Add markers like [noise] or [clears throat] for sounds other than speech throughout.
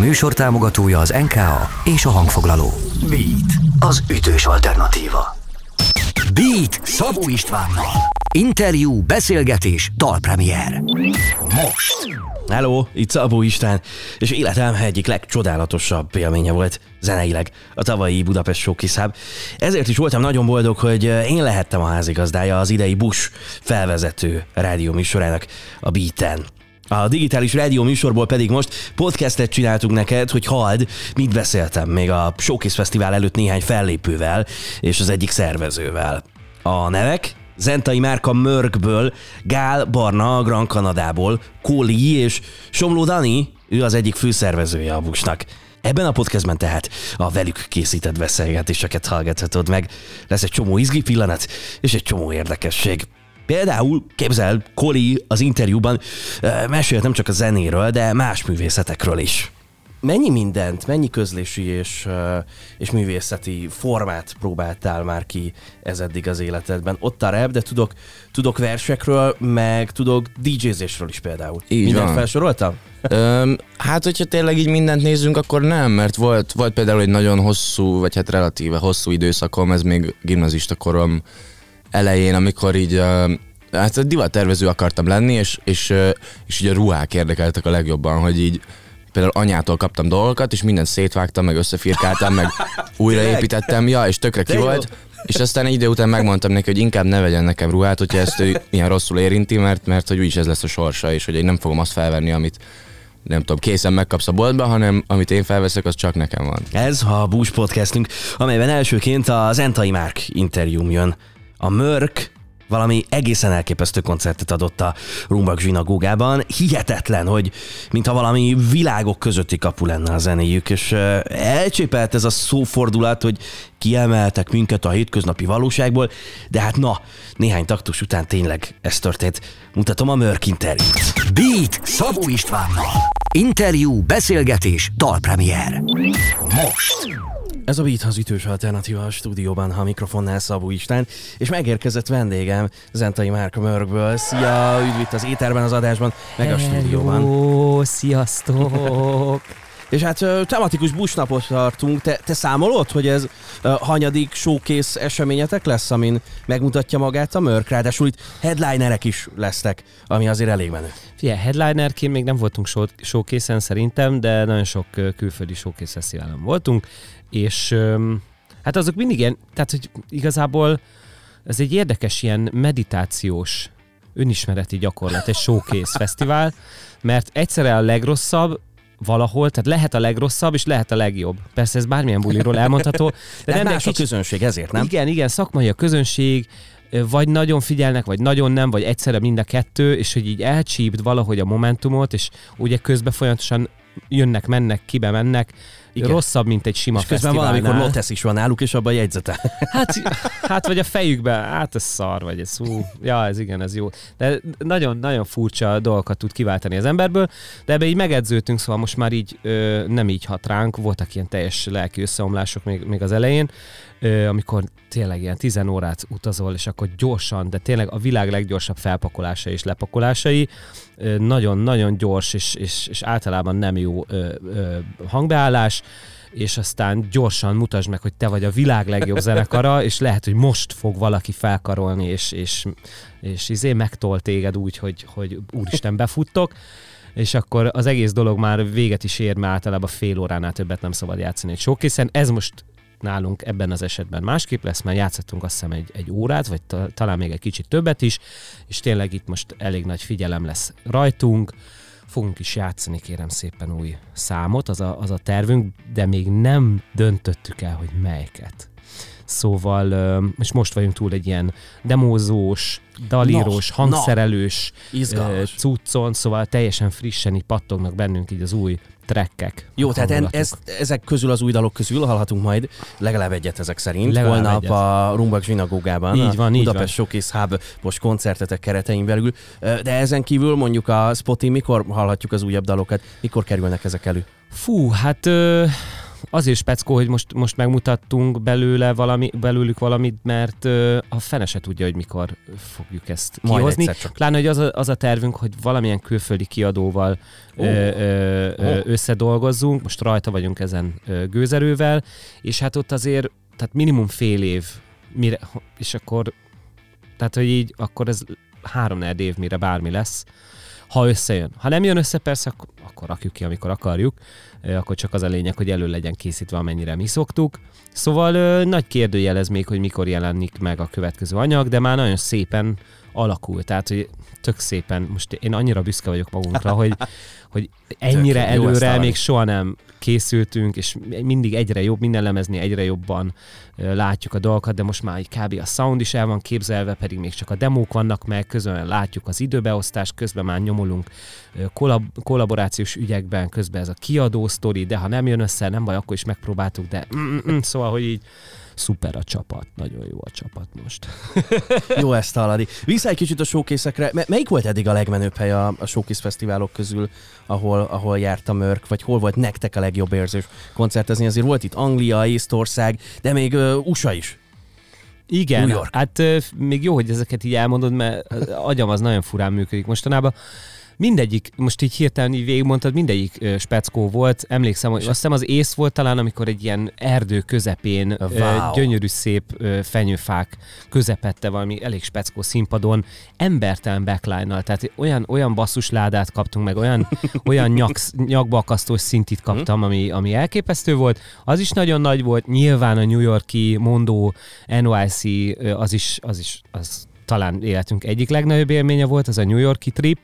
műsor támogatója az NKA és a hangfoglaló. Beat, az ütős alternatíva. Beat Szabó Istvánnal. Interjú, beszélgetés, dalpremier. Most. Hello, itt Szabó István, és életem egyik legcsodálatosabb élménye volt zeneileg a tavalyi Budapest Showkiszáb. Ezért is voltam nagyon boldog, hogy én lehettem a házigazdája az idei Bush felvezető rádió műsorának, a Beaten. A digitális rádió műsorból pedig most podcastet csináltunk neked, hogy halld, mit beszéltem még a Showcase Fesztivál előtt néhány fellépővel és az egyik szervezővel. A nevek Zentai Márka Mörkből, Gál Barna Gran Kanadából, Kóli és Somló Dani, ő az egyik főszervezője a Busnak. Ebben a podcastben tehát a velük készített beszélgetéseket hallgathatod meg. Lesz egy csomó izgi pillanat és egy csomó érdekesség. Például, képzel, Koli az interjúban mesélt nem csak a zenéről, de más művészetekről is. Mennyi mindent, mennyi közlési és, és művészeti formát próbáltál már ki ez eddig az életedben? Ott a rap, de tudok, tudok versekről, meg tudok DJ-zésről is például. Így Mindent van. felsoroltam? Öm, hát, hogyha tényleg így mindent nézzünk, akkor nem, mert volt, volt például egy nagyon hosszú, vagy hát relatíve hosszú időszakom, ez még gimnazista korom elején, amikor így hát a divattervező akartam lenni, és, és, és így a ruhák érdekeltek a legjobban, hogy így például anyától kaptam dolgokat, és mindent szétvágtam, meg összefirkáltam, meg [laughs] újraépítettem, ja, és tökre ki volt. És aztán egy idő után megmondtam neki, hogy inkább ne vegyen nekem ruhát, hogyha ezt ő ilyen rosszul érinti, mert, mert hogy úgyis ez lesz a sorsa, és hogy én nem fogom azt felvenni, amit nem tudom, készen megkapsz a boltba, hanem amit én felveszek, az csak nekem van. Ez a Bús podcastünk, amelyben elsőként a Zentai Márk interjúm jön. A Mörk valami egészen elképesztő koncertet adott a Rumbak zsinagógában. Hihetetlen, hogy mintha valami világok közötti kapu lenne a zenéjük, és elcsépelt ez a szófordulat, hogy kiemeltek minket a hétköznapi valóságból, de hát na, néhány taktus után tényleg ez történt. Mutatom a Mörk interjút. Beat Szabó Istvánnal. Interjú, beszélgetés, dalpremier. Most. Ez a Beat az ütős alternatíva a stúdióban, ha a mikrofonnál Szabó István, és megérkezett vendégem Zentai Márka Mörkből. Szia, üdv itt az éterben, az adásban, meg a stúdióban. Sziasztok! És hát tematikus busnapot tartunk. Te, te számolod, hogy ez ö, hanyadik showcase eseményetek lesz, amin megmutatja magát a Mörk? Ráadásul itt headlinerek is lesznek, ami azért elég menő. Figyelj, headlinerként még nem voltunk show- showcase-en szerintem, de nagyon sok külföldi showcase fesztiválon voltunk, és hát azok mindig ilyen, tehát hogy igazából ez egy érdekes ilyen meditációs önismereti gyakorlat, egy showcase fesztivál, mert egyszerre a legrosszabb, valahol, tehát lehet a legrosszabb, és lehet a legjobb. Persze ez bármilyen buliról elmondható. De, [laughs] De nem, más a kicsit- közönség, ezért nem? Igen, igen, szakmai a közönség, vagy nagyon figyelnek, vagy nagyon nem, vagy egyszerre mind a kettő, és hogy így elcsípd valahogy a momentumot, és ugye közben folyamatosan jönnek, mennek, kibe mennek, Igen. rosszabb, mint egy sima És közben fesztiválnál. valamikor Lottes is van náluk, és abban jegyzetel. [laughs] Hát, hát vagy a fejükbe, hát ez szar, vagy ez hú, ja, ez igen, ez jó. De nagyon-nagyon furcsa dolgokat tud kiváltani az emberből, de ebbe így megedződtünk, szóval most már így ö, nem így hat ránk, voltak ilyen teljes lelki összeomlások még, még az elején, amikor tényleg ilyen 10 órát utazol, és akkor gyorsan, de tényleg a világ leggyorsabb felpakolásai és lepakolásai, nagyon-nagyon gyors, és, és, és általában nem jó hangbeállás, és aztán gyorsan mutasd meg, hogy te vagy a világ legjobb zenekara, és lehet, hogy most fog valaki felkarolni, és, és, és izé megtol téged úgy, hogy, hogy úristen befuttok, és akkor az egész dolog már véget is ér, mert általában fél óránál többet nem szabad játszani egy showcase Ez most nálunk ebben az esetben másképp lesz, mert játszottunk azt hiszem egy, egy órát, vagy ta, talán még egy kicsit többet is, és tényleg itt most elég nagy figyelem lesz rajtunk, fogunk is játszani, kérem szépen új számot, az a, az a tervünk, de még nem döntöttük el, hogy melyiket. Szóval, és most vagyunk túl egy ilyen demózós, dalírós, Na, hangszerelős Izgalmas. cuccon, szóval teljesen frissen így pattognak bennünk így az új trekkek. Jó, tehát en, ez, ezek közül az új dalok közül hallhatunk majd legalább egyet ezek szerint. Legalább Holnap egyet. a Rumbak zsinagógában, Így van, a így Budapest Showcase Hub most koncertetek keretein belül. De ezen kívül mondjuk a Spotify, mikor hallhatjuk az újabb dalokat? Mikor kerülnek ezek elő? Fú, hát ö, azért speckó, hogy most, most megmutattunk belőle valami, belőlük valamit, mert ö, a fene se tudja, hogy mikor fogjuk ezt Majd kihozni. csak. Pláne, hogy az a, az a tervünk, hogy valamilyen külföldi kiadóval Ó. ö, ö, ö, Ó. összedolgozzunk, most rajta vagyunk ezen ö, gőzerővel, és hát ott azért, tehát minimum fél év, mire, és akkor, tehát hogy így, akkor ez három év, mire bármi lesz, ha összejön. Ha nem jön össze, persze, akkor, akkor rakjuk ki, amikor akarjuk, akkor csak az a lényeg, hogy elő legyen készítve, amennyire mi szoktuk. Szóval nagy kérdőjelez még, hogy mikor jelenik meg a következő anyag, de már nagyon szépen alakul. Tehát, hogy tök szépen, most én annyira büszke vagyok magunkra, hogy, hogy ennyire Tök, előre még soha nem készültünk, és mindig egyre jobb, minden lemezni egyre jobban látjuk a dolgokat, de most már kb. a sound is el van képzelve, pedig még csak a demók vannak meg, közben látjuk az időbeosztást, közben már nyomulunk kollab- kollaborációs ügyekben, közben ez a kiadó sztori, de ha nem jön össze, nem baj, akkor is megpróbáltuk, de mm-mm, szóval, hogy így szuper a csapat, nagyon jó a csapat most. jó ezt hallani. Vissza egy kicsit a showkészekre. Melyik volt eddig a legmenőbb hely a, a showkész fesztiválok közül, ahol, ahol járt a Mörk, vagy hol volt nektek a legjobb érzés koncertezni? Azért volt itt Anglia, Észtország, de még uh, USA is. Igen, New York. hát még jó, hogy ezeket így elmondod, mert agyam az nagyon furán működik mostanában mindegyik, most így hirtelen így végigmondtad, mindegyik ö, speckó volt. Emlékszem, hogy azt hiszem az ész volt talán, amikor egy ilyen erdő közepén wow. ö, gyönyörű szép ö, fenyőfák közepette valami elég speckó színpadon embertelen backline tehát olyan, olyan basszusládát kaptunk meg, olyan, [laughs] olyan nyak, nyakbakasztós szintit kaptam, mhm. ami, ami elképesztő volt. Az is nagyon nagy volt, nyilván a New Yorki mondó NYC az is, az is az talán életünk egyik legnagyobb élménye volt, az a New Yorki trip.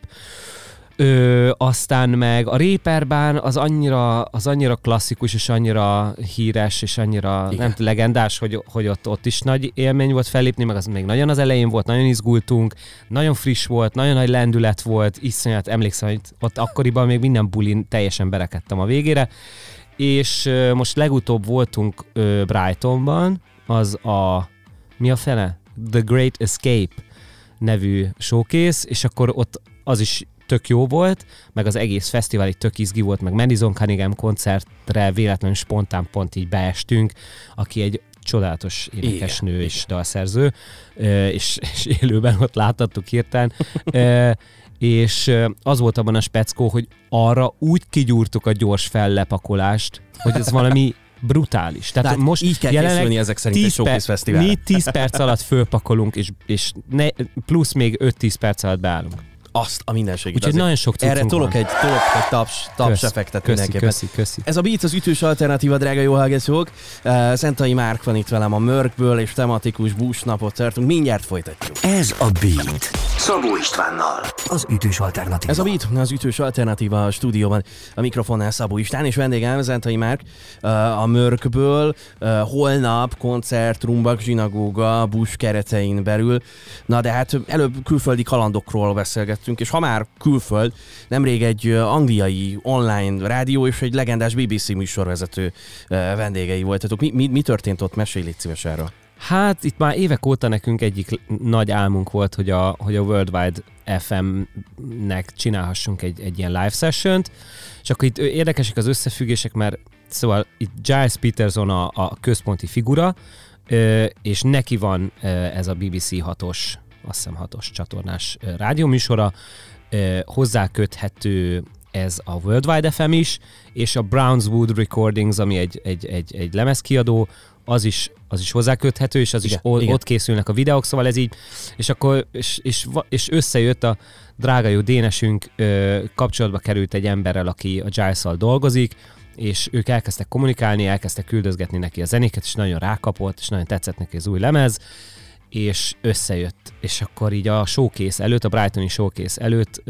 Ö, aztán meg a Réperbán az annyira, az annyira klasszikus, és annyira híres, és annyira Igen. nem legendás, hogy, hogy ott, ott is nagy élmény volt fellépni, meg az még nagyon az elején volt, nagyon izgultunk, nagyon friss volt, nagyon nagy lendület volt, iszonyat, emlékszem, hogy ott akkoriban még minden bulin teljesen berekedtem a végére, és ö, most legutóbb voltunk ö, Brightonban, az a, mi a fele? The Great Escape nevű showcase, és akkor ott az is tök jó volt, meg az egész fesztivál itt tök izgi volt, meg Madison Cunningham koncertre véletlenül spontán pont így beestünk, aki egy csodálatos énekesnő és dalszerző, és, [laughs] és élőben ott láthattuk hirtelen. és az volt abban a speckó, hogy arra úgy kigyúrtuk a gyors fellepakolást, hogy ez valami brutális. Tehát, Tehát most így kell jelenleg ezek szerint egy per-. Mi 10 perc alatt fölpakolunk, és, és ne, plusz még 5-10 perc alatt beállunk azt a mindenségét. Úgyhogy nagyon sok Erre tolok egy, tolok egy taps, taps kösz, effektet köszi, mindenképpen. Köszi, köszi. Ez a Beat az ütős alternatíva, drága jó hallgatók. Uh, Szentai Márk van itt velem a Mörkből, és tematikus búsnapot tartunk. Mindjárt folytatjuk. Ez a Beat. Szabó Istvánnal. Az ütős alternatíva. Ez a Beat, az ütős alternatíva a stúdióban. A mikrofonnál Szabó István, és vendégem Zentai Márk uh, a Mörkből. Uh, holnap koncert, rumbak, zsinagóga, busz keretein belül. Na de hát előbb külföldi kalandokról beszélgettünk beszélgettünk, és ha már külföld, nemrég egy angliai online rádió és egy legendás BBC műsorvezető vendégei voltatok. Mi, mi, mi történt ott? Mesélj légy szíves erről. Hát itt már évek óta nekünk egyik nagy álmunk volt, hogy a, hogy a Worldwide FM-nek csinálhassunk egy, egy ilyen live session-t, és akkor itt érdekesek az összefüggések, mert szóval itt Giles Peterson a, a központi figura, és neki van ez a BBC 6-os azt hiszem hatos csatornás rádióműsora, hozzá köthető ez a Worldwide FM is, és a Brownswood Recordings, ami egy, egy, egy, egy lemezkiadó, az is, az is hozzáköthető, és az igen, is o, igen. ott készülnek a videók, szóval ez így, és akkor, és, és, és összejött a drága jó dénesünk, ö, kapcsolatba került egy emberrel, aki a giles dolgozik, és ők elkezdtek kommunikálni, elkezdtek küldözgetni neki a zenéket, és nagyon rákapott, és nagyon tetszett neki az új lemez, és összejött. És akkor így a showcase előtt, a Brightoni showcase előtt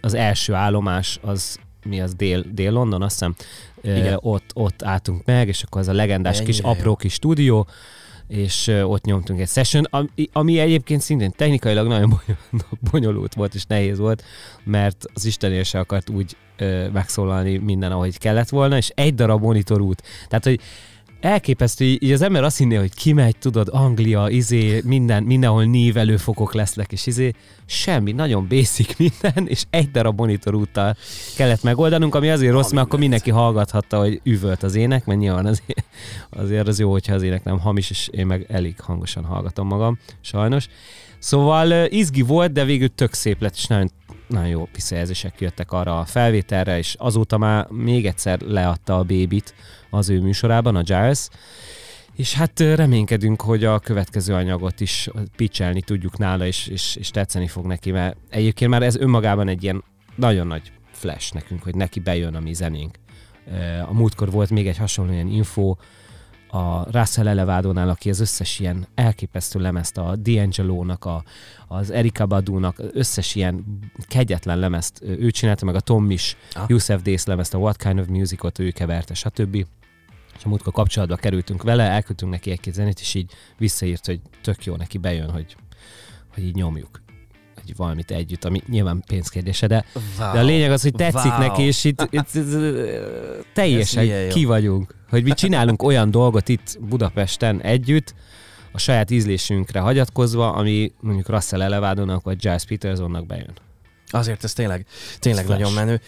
az első állomás az mi az Dél, Dél London, azt hiszem, Igen. ott, ott álltunk meg, és akkor az a legendás Ennyire kis apró kis stúdió, és ott nyomtunk egy session, ami, egyébként szintén technikailag nagyon [laughs] bonyolult volt és nehéz volt, mert az Istenél se akart úgy megszólalni minden, ahogy kellett volna, és egy darab monitor út. Tehát, hogy elképesztő, így az ember azt hinné, hogy kimegy, tudod, Anglia, izé, minden, mindenhol névelőfokok lesznek, és izé, semmi, nagyon basic [laughs] minden, és egy darab monitor úttal kellett megoldanunk, ami azért rossz, mert akkor mindenki hallgathatta, hogy üvölt az ének, mert nyilván azért, azért az jó, hogyha az ének nem hamis, és én meg elég hangosan hallgatom magam, sajnos. Szóval izgi volt, de végül tök szép lett, és nagyon nagyon jó visszajelzések jöttek arra a felvételre, és azóta már még egyszer leadta a bébit az ő műsorában, a Giles, és hát reménykedünk, hogy a következő anyagot is pitchelni tudjuk nála, és, és, és tetszeni fog neki, mert egyébként már ez önmagában egy ilyen nagyon nagy flash nekünk, hogy neki bejön a mi zenénk. A múltkor volt még egy hasonló ilyen info, a Russell Elevádónál, aki az összes ilyen elképesztő lemezt, a D'Angelo-nak, a, az Erika Badu-nak, összes ilyen kegyetlen lemezt ő csinálta, meg a Tom is, ah. Yusef Days lemezt, a What Kind of Music-ot ő keverte, stb. És a múltkor kapcsolatba kerültünk vele, elküldtünk neki egy-két zenét, és így visszaírt, hogy tök jó neki bejön, hogy, hogy így nyomjuk hogy valamit együtt, ami nyilván pénzkérdése, de, wow. de a lényeg az, hogy tetszik wow. neki, és itt, itt, itt teljesen ki vagyunk, hogy mi csinálunk olyan dolgot itt Budapesten együtt, a saját ízlésünkre hagyatkozva, ami mondjuk Russell Elevádónak vagy Giles Petersonnak bejön. Azért ez tényleg, tényleg ez nagyon menő.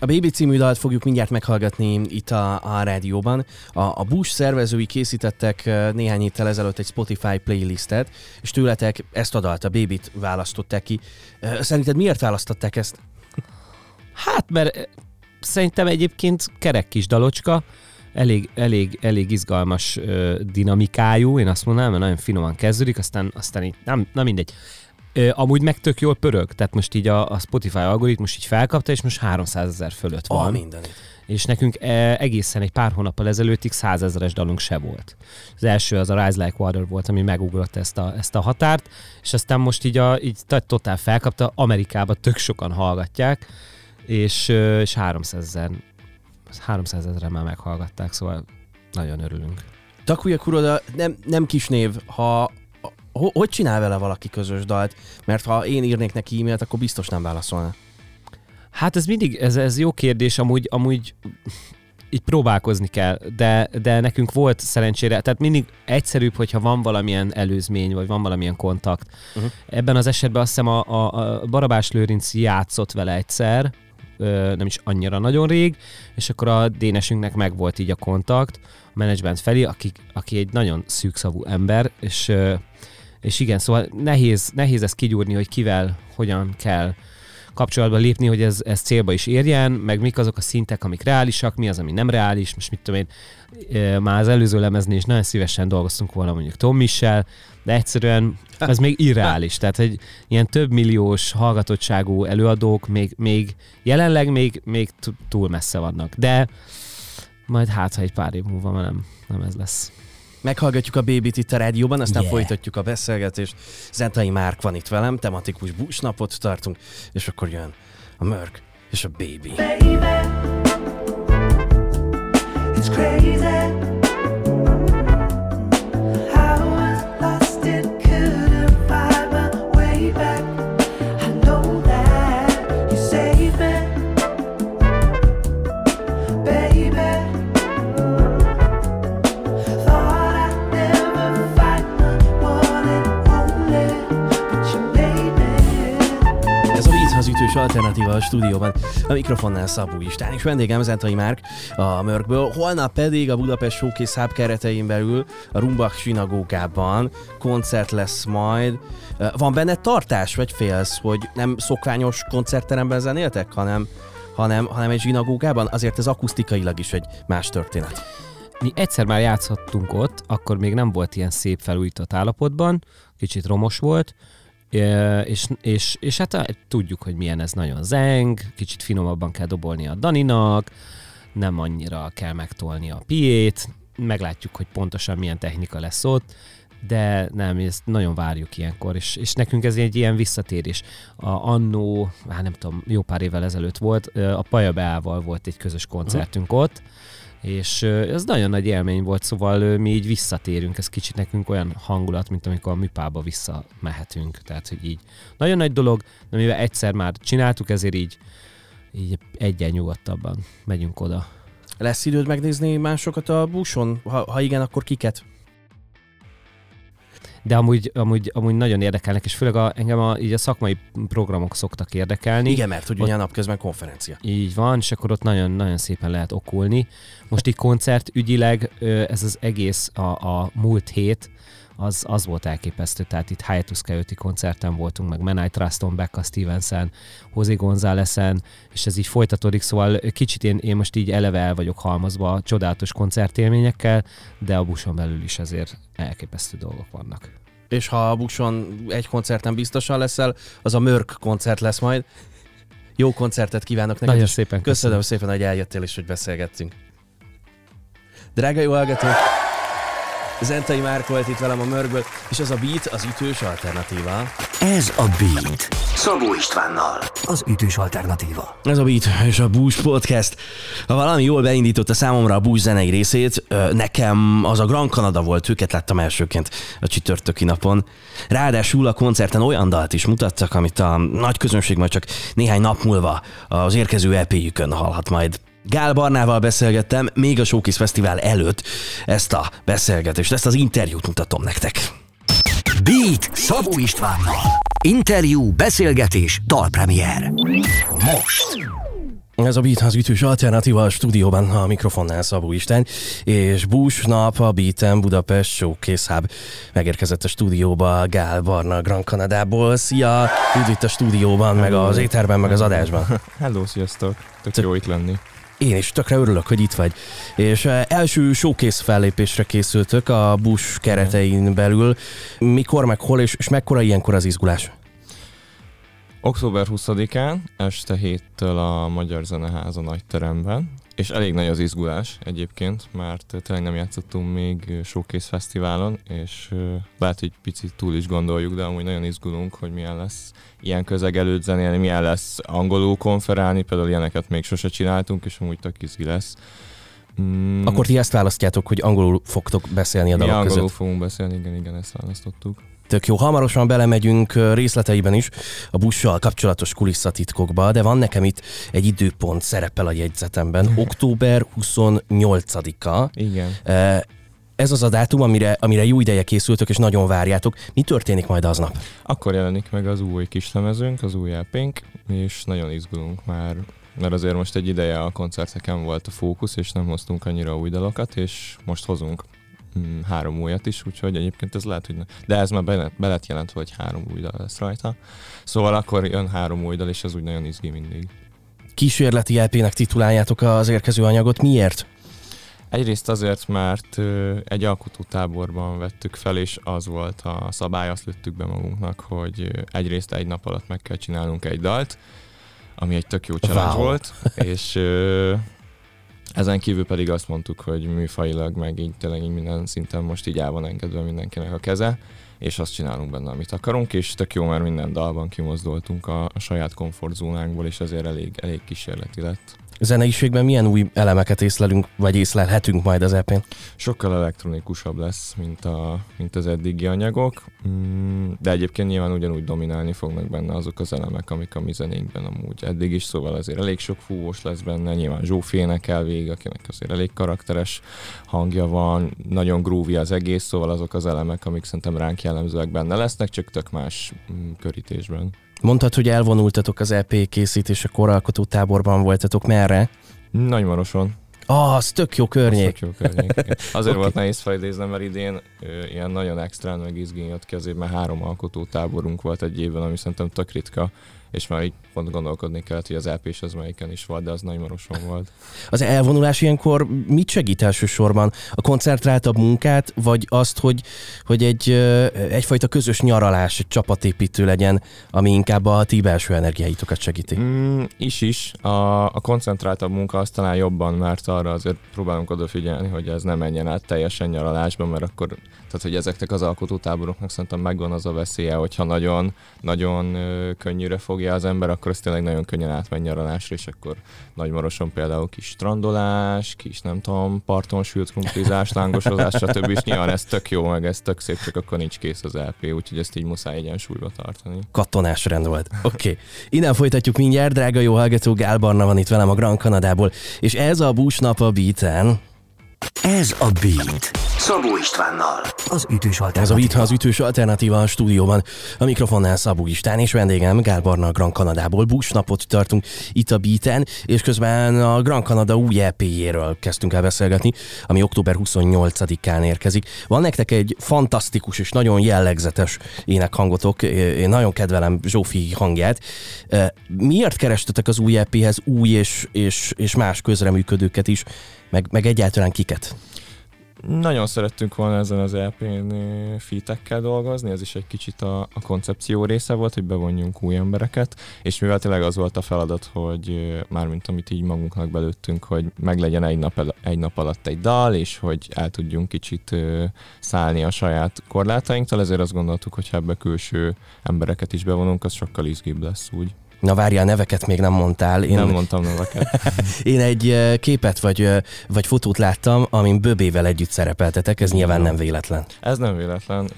A Baby című dalt fogjuk mindjárt meghallgatni itt a, a rádióban. A, a Bush szervezői készítettek néhány héttel ezelőtt egy Spotify playlistet, és tőletek ezt a dalt, a Baby-t választották ki. Szerinted miért választották ezt? Hát, mert szerintem egyébként kerek kis dalocska, elég, elég, elég izgalmas ö, dinamikájú, én azt mondanám, mert nagyon finoman kezdődik, aztán, aztán így, nem, nem mindegy. Ö, amúgy meg tök jól pörög, tehát most így a, a Spotify algoritmus így felkapta, és most 300 ezer fölött van. Ah, mindenit. És nekünk e, egészen egy pár hónappal ezelőttig 100 ezeres dalunk se volt. Az első az a Rise Like Water volt, ami megugrott ezt a, ezt a határt, és aztán most így, a, így totál felkapta, Amerikában tök sokan hallgatják, és, és 300 ezer 300 ezeren már meghallgatták, szóval nagyon örülünk. Takuya Kuroda nem, nem kis név, ha hogy csinál vele valaki közös dalt? Mert ha én írnék neki e-mailt, akkor biztos nem válaszolna. Hát ez mindig, ez, ez jó kérdés, amúgy, amúgy így próbálkozni kell, de, de nekünk volt szerencsére, tehát mindig egyszerűbb, hogyha van valamilyen előzmény, vagy van valamilyen kontakt. Uh-huh. Ebben az esetben azt hiszem a, a, a Barabás Lőrinc játszott vele egyszer, nem is annyira nagyon rég, és akkor a dénesünknek meg volt így a kontakt a menedzsment felé, aki, aki egy nagyon szűkszavú ember, és, és igen, szóval nehéz, nehéz ezt kigyúrni, hogy kivel, hogyan kell kapcsolatba lépni, hogy ez, ez célba is érjen, meg mik azok a szintek, amik reálisak, mi az, ami nem reális, most mit tudom én, már az előző lemeznél is nagyon szívesen dolgoztunk volna mondjuk Tom Michel, de egyszerűen [laughs] ez még irreális. Tehát, hogy ilyen több milliós hallgatottságú előadók még, még jelenleg még, még túl messze vannak. De majd hát, ha egy pár év múlva már nem, nem ez lesz. Meghallgatjuk a Baby-t itt a rádióban, aztán yeah. folytatjuk a beszélgetést. Zentai Márk van itt velem, tematikus busnapot tartunk, és akkor jön a Mörk és a Baby. Baby, it's crazy. Alternatíva a stúdióban. A mikrofonnál Szabó Istán, és vendégem Zentai Márk a Mörkből. Holnap pedig a Budapest Showcase Hub keretein belül a Rumbach sinagógában koncert lesz majd. Van benne tartás, vagy félsz, hogy nem szokványos koncertteremben zenéltek, hanem, hanem, hanem egy zsinagógában? Azért ez akusztikailag is egy más történet. Mi egyszer már játszhattunk ott, akkor még nem volt ilyen szép felújított állapotban, kicsit romos volt, és, és, és hát tudjuk, hogy milyen ez nagyon zeng, kicsit finomabban kell dobolni a Daninak, nem annyira kell megtolni a piét, meglátjuk, hogy pontosan milyen technika lesz ott, de nem, ezt nagyon várjuk ilyenkor, és, és nekünk ez egy ilyen visszatérés. A annó, hát nem tudom, jó pár évvel ezelőtt volt, a Paja Beával volt egy közös koncertünk uh-huh. ott, és ez nagyon nagy élmény volt, szóval mi így visszatérünk, ez kicsit nekünk olyan hangulat, mint amikor a műpába visszamehetünk, tehát hogy így nagyon nagy dolog, de mivel egyszer már csináltuk, ezért így, így egyen nyugodtabban megyünk oda. Lesz időd megnézni másokat a buszon? Ha, ha igen, akkor kiket? De amúgy, amúgy, amúgy nagyon érdekelnek, és főleg a, engem a, így a szakmai programok szoktak érdekelni. Igen, mert hogy ugye napközben konferencia. Így van, és akkor ott nagyon, nagyon szépen lehet okulni. Most így koncertügyileg ez az egész a, a múlt hét, az, az volt elképesztő. Tehát itt Hiatus Coyote koncerten voltunk, meg Menai Truston, Becca Stevenson, José Gonzálesen, és ez így folytatódik, szóval kicsit én, én most így eleve el vagyok halmazva csodálatos koncertélményekkel, de a buson belül is azért elképesztő dolgok vannak. És ha a buson egy koncerten biztosan leszel, az a Mörk koncert lesz majd. Jó koncertet kívánok neked. Nagyon szépen Köszönöm köszönöm. szépen, hogy eljöttél és hogy beszélgettünk. Drága jó hallgató! Zentai Márk volt itt velem a Mörkből, és az a beat az ütős alternatíva. Ez a Beat. Szabó Istvánnal. Az ütős alternatíva. Ez a Beat és a Bush Podcast. Ha valami jól beindította számomra a Bush zenei részét, nekem az a Grand Canada volt, őket láttam elsőként a csütörtöki napon. Ráadásul a koncerten olyan dalt is mutattak, amit a nagy közönség majd csak néhány nap múlva az érkező EP-jükön hallhat majd. Gál Barnával beszélgettem még a Showcase Fesztivál előtt ezt a beszélgetést, ezt az interjút mutatom nektek. Beat Szabó Istvánnal. Interjú, beszélgetés, dalpremier. Most. Ez a Beat az ütős alternatíva a stúdióban a mikrofonnál Szabó Isten, és Bush nap a Beaten Budapest Showcase Hub megérkezett a stúdióba Gál Barna Grand Kanadából. Szia! Üdv itt a stúdióban, meg az éterben, meg az adásban. [laughs] Hello, sziasztok! Tök Tök- jó itt lenni. Én is tökre örülök, hogy itt vagy. És eh, első showcase fellépésre készültök a Bush keretein belül. Mikor, meg hol, és, és mekkora ilyenkor az izgulás? Október 20-án, este héttől a Magyar Zeneháza nagy teremben, és elég nagy az izgulás egyébként, mert tényleg nem játszottunk még Showcase Fesztiválon, és lehet, hogy picit túl is gondoljuk, de amúgy nagyon izgulunk, hogy milyen lesz ilyen közeg előtt zenélni, milyen lesz angolul konferálni, például ilyeneket még sose csináltunk, és amúgy tök izgi lesz. Mm, Akkor ti ezt választjátok, hogy angolul fogtok beszélni a mi dalok angolul között. fogunk beszélni, igen, igen, ezt választottuk. Tök jó. Hamarosan belemegyünk részleteiben is a busszal kapcsolatos kulisszatitkokba, de van nekem itt egy időpont szerepel a jegyzetemben. [laughs] Október 28-a. Igen. Ez az a dátum, amire, amire jó ideje készültök, és nagyon várjátok. Mi történik majd aznap? Akkor jelenik meg az új kislemezünk, az új LP-nk, és nagyon izgulunk már, mert azért most egy ideje a koncerteken volt a fókusz, és nem hoztunk annyira új dalokat, és most hozunk három újat is, úgyhogy egyébként ez lehet, hogy ne. De ez már be, be lett jelentve, hogy három új dal lesz rajta. Szóval akkor jön három új dal, és az úgy nagyon izgi mindig. Kísérleti LP-nek tituláljátok az érkező anyagot. Miért? Egyrészt azért, mert egy alkotótáborban vettük fel, és az volt a szabály, azt lőttük be magunknak, hogy egyrészt egy nap alatt meg kell csinálnunk egy dalt, ami egy tök jó challenge Wow. volt, és ezen kívül pedig azt mondtuk, hogy műfajilag, meg így tényleg így minden szinten most így el van engedve mindenkinek a keze, és azt csinálunk benne, amit akarunk, és tök jó, mert minden dalban kimozdultunk a, a saját komfortzónánkból, és ezért elég, elég kísérleti lett. Zeneiségben milyen új elemeket észlelünk, vagy észlelhetünk majd az E EP-n? sokkal elektronikusabb lesz, mint, a, mint az eddigi anyagok, mm, de egyébként nyilván ugyanúgy dominálni fognak benne azok az elemek, amik a mi zenénkben amúgy eddig is, szóval azért elég sok fúvós lesz benne, nyilván Zsófi énekel végig, akinek azért elég karakteres hangja van, nagyon groovy az egész, szóval azok az elemek, amik szerintem ránk jellemzőek benne lesznek, csak tök más mm, körítésben. Mondtad, hogy elvonultatok az EP készítésekor, alkotó táborban voltatok. Merre? Nagymaroson. Ah, az tök jó környék. Tök jó környék. Azért [laughs] Oké. volt nehéz felidéznem, mert idén ö, ilyen nagyon extrán meg izgén jött ki, azért mert három alkotó táborunk volt egy évben, ami szerintem tök ritka, és már így pont gondolkodni kellett, hogy az ep az melyiken is volt, de az nagymaroson volt. [laughs] Az elvonulás ilyenkor mit segít elsősorban? A koncentráltabb munkát, vagy azt, hogy, hogy egy, egyfajta közös nyaralás, egy csapatépítő legyen, ami inkább a ti belső energiáitokat segíti? Mm, is is. A, a koncentráltabb munka az talán jobban, mert arra azért próbálunk odafigyelni, hogy ez nem menjen át teljesen nyaralásba, mert akkor, tehát hogy ezeknek az alkotótáboroknak szerintem megvan az a veszélye, hogyha nagyon, nagyon könnyűre fogja az ember, akkor ez tényleg nagyon könnyen átmegy nyaralásra, és akkor Nagymaroson például kis strandolás, kis nem tudom, parton sült krumplizás, lángosozás, stb. És nyilván ez tök jó, meg ez tök szép, csak akkor nincs kész az LP, úgyhogy ezt így muszáj egyensúlyba tartani. katonás rend volt. Oké. Okay. Innen folytatjuk mindjárt, drága jó hallgató, Gál Barna van itt velem a Grand Kanadából, és ez a Bush nap a beaten. Ez a Beat. Szabó Istvánnal. Az ütős alternatíva. Ez a Vita az ütős alternatíva a stúdióban. A mikrofonnál Szabó István és vendégem Gál Barna a Grand Kanadából. Bush napot tartunk itt a Beaten, és közben a Grand Kanada új EP-jéről kezdtünk el beszélgetni, ami október 28-án érkezik. Van nektek egy fantasztikus és nagyon jellegzetes énekhangotok. Én nagyon kedvelem Zsófi hangját. Miért kerestetek az új EP-hez új és, és, és más közreműködőket is, meg, meg egyáltalán kiket? Nagyon szerettünk volna ezen az EP-n fitekkel dolgozni, ez is egy kicsit a, a koncepció része volt, hogy bevonjunk új embereket, és mivel tényleg az volt a feladat, hogy mármint amit így magunknak belőttünk, hogy meglegyen egy nap, egy nap alatt egy dal, és hogy el tudjunk kicsit szállni a saját korlátainktól, ezért azt gondoltuk, hogy ha ebbe külső embereket is bevonunk, az sokkal izgibb lesz úgy. Na várjál, neveket még nem mondtál. Én, nem mondtam neveket. [laughs] én egy képet vagy, vagy fotót láttam, amin Böbével együtt szerepeltetek, ez nyilván nem véletlen. Ez nem véletlen.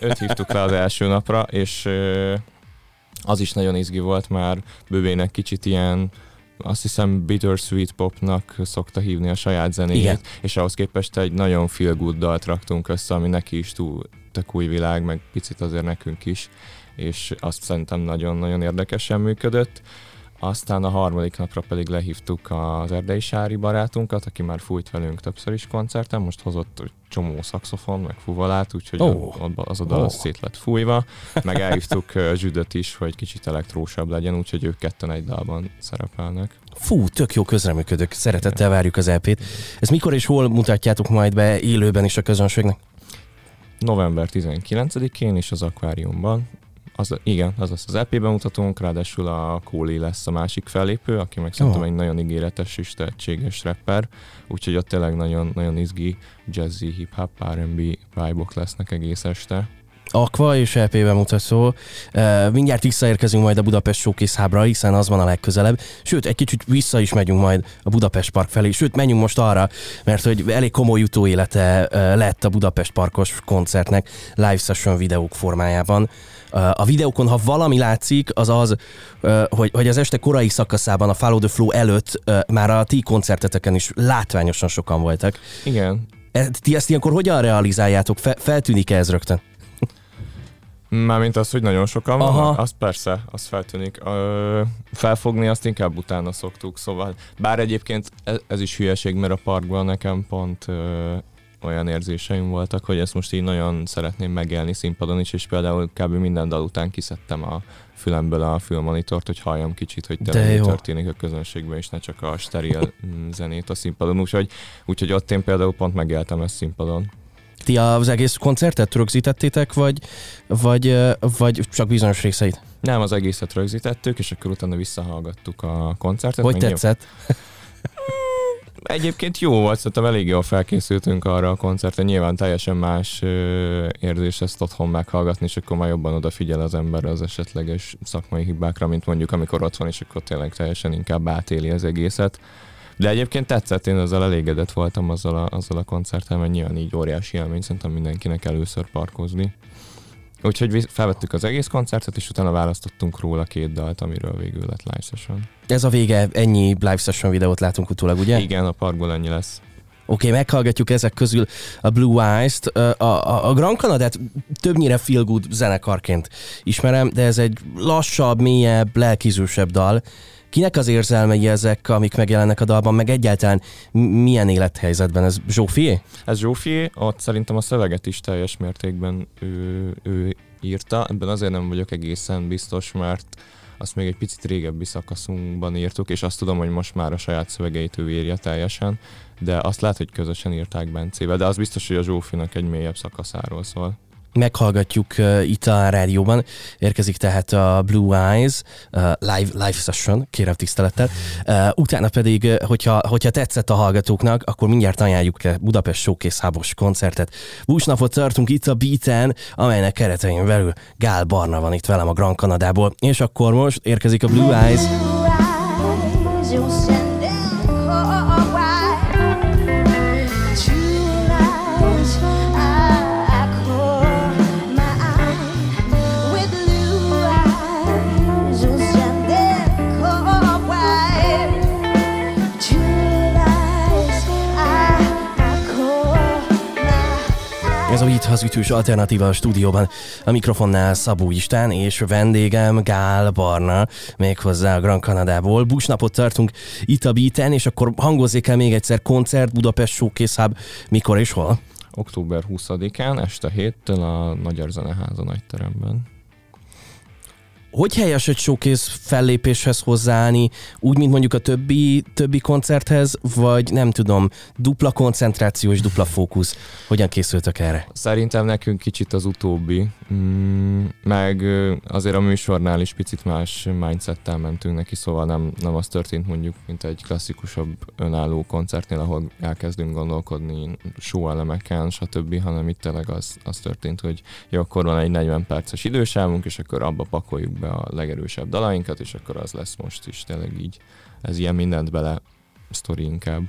Őt hívtuk le az első napra, és az is nagyon izgi volt már Böbének kicsit ilyen azt hiszem bittersweet popnak szokta hívni a saját zenéjét, Igen. és ahhoz képest egy nagyon feel good dalt raktunk össze, ami neki is túl tök új világ, meg picit azért nekünk is és azt szerintem nagyon-nagyon érdekesen működött. Aztán a harmadik napra pedig lehívtuk az erdei sári barátunkat, aki már fújt velünk többször is koncerten, most hozott csomó szaxofon, meg fuvalát, úgyhogy oh. az a dal oh. szét lett fújva, meg elhívtuk Zsüdöt is, hogy kicsit elektrósabb legyen, úgyhogy ők ketten egy dalban szerepelnek. Fú, tök jó közreműködők, szeretettel várjuk az EP-t. Ez mikor és hol mutatjátok majd be élőben is a közönségnek? November 19-én is az akváriumban, az, igen, az lesz az EP-ben mutatunk, ráadásul a Kóli lesz a másik fellépő, aki meg szerintem oh. egy nagyon ígéretes és tehetséges rapper, úgyhogy ott tényleg nagyon, nagyon izgi jazzy, hip-hop, R&B vibe lesznek egész este. Aqua és ep. Uh, mindjárt visszaérkezünk majd a Budapest Showcase Hubra, hiszen az van a legközelebb. Sőt, egy kicsit vissza is megyünk majd a Budapest Park felé. Sőt, menjünk most arra, mert hogy elég komoly utóélete lett a Budapest Parkos koncertnek live session videók formájában. A videókon, ha valami látszik, az az, hogy, hogy az este korai szakaszában, a Follow the Flow előtt már a ti koncerteteken is látványosan sokan voltak. Igen. E, ti ezt ilyenkor hogyan realizáljátok? Fe, feltűnik-e ez rögtön? Mármint az, hogy nagyon sokan van, Aha. az persze, az feltűnik. Ö, felfogni azt inkább utána szoktuk, szóval bár egyébként ez, ez is hülyeség, mert a parkban nekem pont ö, olyan érzéseim voltak, hogy ezt most így nagyon szeretném megélni színpadon is, és például kb. minden dal után kiszedtem a fülemből a fülmonitort, hogy halljam kicsit, hogy tényleg történik a közönségben, és ne csak a steril mm, zenét a színpadon. Úgyhogy, úgyhogy ott én például pont megéltem ezt színpadon. Ti az egész koncertet rögzítettétek, vagy, vagy, vagy csak bizonyos részeit? Nem, az egészet rögzítettük, és akkor utána visszahallgattuk a koncertet. Hogy tetszett? Egyébként jó volt, szerintem elég jól felkészültünk arra a koncertre. Nyilván teljesen más érzés ezt otthon meghallgatni, és akkor már jobban odafigyel az ember az esetleges szakmai hibákra, mint mondjuk amikor ott van, és akkor tényleg teljesen inkább átéli az egészet. De egyébként tetszett, én ezzel elégedett voltam azzal a, azzal a koncerttel, mert nyilván így óriási élmény, szerintem mindenkinek először parkozni. Úgyhogy felvettük az egész koncertet, és utána választottunk róla két dalt, amiről végül lett live session. Ez a vége, ennyi live session videót látunk utólag, ugye? Igen, a parkból ennyi lesz. Oké, okay, meghallgatjuk ezek közül a Blue Eyes-t. A, a, a Grand Canadát többnyire feel good zenekarként ismerem, de ez egy lassabb, mélyebb, lelkizősebb dal. Kinek az érzelmei ezek, amik megjelennek a dalban, meg egyáltalán milyen élethelyzetben? Ez Zsófié? Ez Zsófié, ott szerintem a szöveget is teljes mértékben ő, ő írta. Ebben azért nem vagyok egészen biztos, mert azt még egy picit régebbi szakaszunkban írtuk, és azt tudom, hogy most már a saját szövegeit ő írja teljesen, de azt lehet, hogy közösen írták Bencével, de az biztos, hogy a Zsófinak egy mélyebb szakaszáról szól meghallgatjuk uh, itt a rádióban. Érkezik tehát a Blue Eyes uh, live, live session, kérem tisztelettel. Uh, utána pedig, uh, hogyha, hogyha tetszett a hallgatóknak, akkor mindjárt ajánljuk Budapest Showcase Hábos koncertet. Búsnapot tartunk itt a Beaten, amelynek keretein belül Gál Barna van itt velem a Grand Kanadából. És akkor most érkezik a Blue Eyes. Blue eyes az ütős alternatíva stúdióban. A mikrofonnál Szabó Istán és vendégem Gál Barna, méghozzá a Grand Kanadából. Busnapot tartunk itt a Beaten, és akkor hangozzék el még egyszer koncert Budapest Showcase Hub. Mikor és hol? Október 20-án este héttől a Magyar Zeneháza nagyteremben. Hogy helyes egy showcase fellépéshez hozzáállni, úgy, mint mondjuk a többi, többi koncerthez, vagy nem tudom, dupla koncentráció és dupla fókusz? Hogyan készültök erre? Szerintem nekünk kicsit az utóbbi, mm, meg azért a műsornál is picit más mindsettel mentünk neki, szóval nem, nem az történt mondjuk, mint egy klasszikusabb önálló koncertnél, ahol elkezdünk gondolkodni show elemeken, stb., hanem itt tényleg az, az történt, hogy jó, akkor van egy 40 perces idősávunk, és akkor abba pakoljuk be a legerősebb dalainkat, és akkor az lesz most is tényleg így. Ez ilyen mindent bele sztori inkább.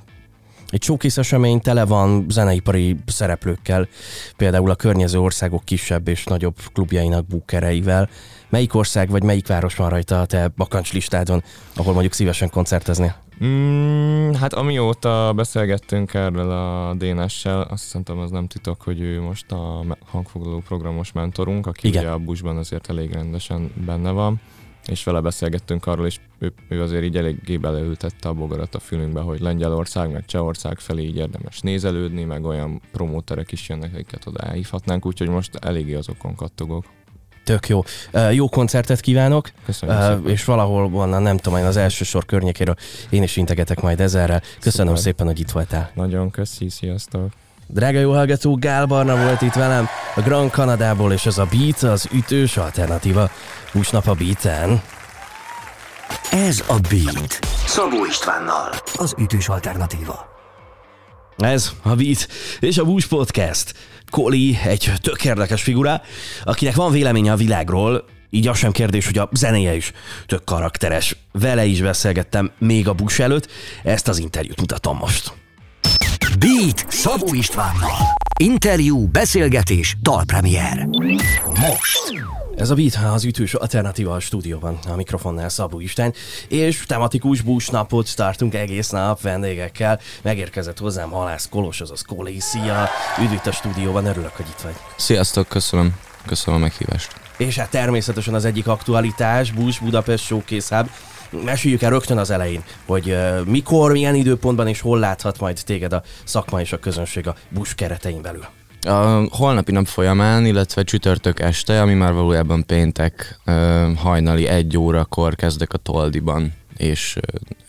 Egy showcase esemény tele van zeneipari szereplőkkel, például a környező országok kisebb és nagyobb klubjainak bookereivel. Melyik ország vagy melyik város van rajta a te bakancslistádon, ahol mondjuk szívesen koncerteznél? Mm, hát amióta beszélgettünk erről a Dénessel, azt szerintem az nem titok, hogy ő most a hangfoglaló programos mentorunk, aki Igen. ugye a busban azért elég rendesen benne van, és vele beszélgettünk arról, és ő, ő azért így eléggé beleültette a bogarat a fülünkbe, hogy Lengyelország, meg Csehország felé így érdemes nézelődni, meg olyan promóterek is jönnek, akiket oda elhívhatnánk, úgyhogy most eléggé azokon kattogok. Tök jó. Jó koncertet kívánok. Köszönöm És valahol onnan, nem tudom, én az első sor környékéről én is integetek majd ezerrel. Köszönöm Szuper. szépen, hogy itt voltál. Nagyon köszi, sziasztok. Drága jó hallgató, Gál Barna volt itt velem, a Grand Kanadából, és ez a Beat az ütős alternatíva. Húsnap a Beaten. Ez a Beat. Szabó Istvánnal. Az ütős alternatíva. Ez a Beat és a Bush Podcast. Koli egy tök érdekes figura, akinek van véleménye a világról, így az sem kérdés, hogy a zenéje is tök karakteres. Vele is beszélgettem még a Bush előtt, ezt az interjút mutatom most. Beat Szabó Istvánnal. Interjú, beszélgetés, dalpremier. Most. Ez a Beat az ütős alternatíva a stúdióban, a mikrofonnál Szabó Isten, és tematikus bús napot tartunk egész nap vendégekkel. Megérkezett hozzám Halász Kolos, azaz Kolé, szia! Üdv a stúdióban, örülök, hogy itt vagy. Sziasztok, köszönöm. Köszönöm a meghívást. És hát természetesen az egyik aktualitás, Bús Budapest Showcase Hub, meséljük el rögtön az elején, hogy mikor, milyen időpontban és hol láthat majd téged a szakma és a közönség a busz keretein belül. A holnapi nap folyamán, illetve csütörtök este, ami már valójában péntek hajnali egy órakor kezdek a Toldiban, és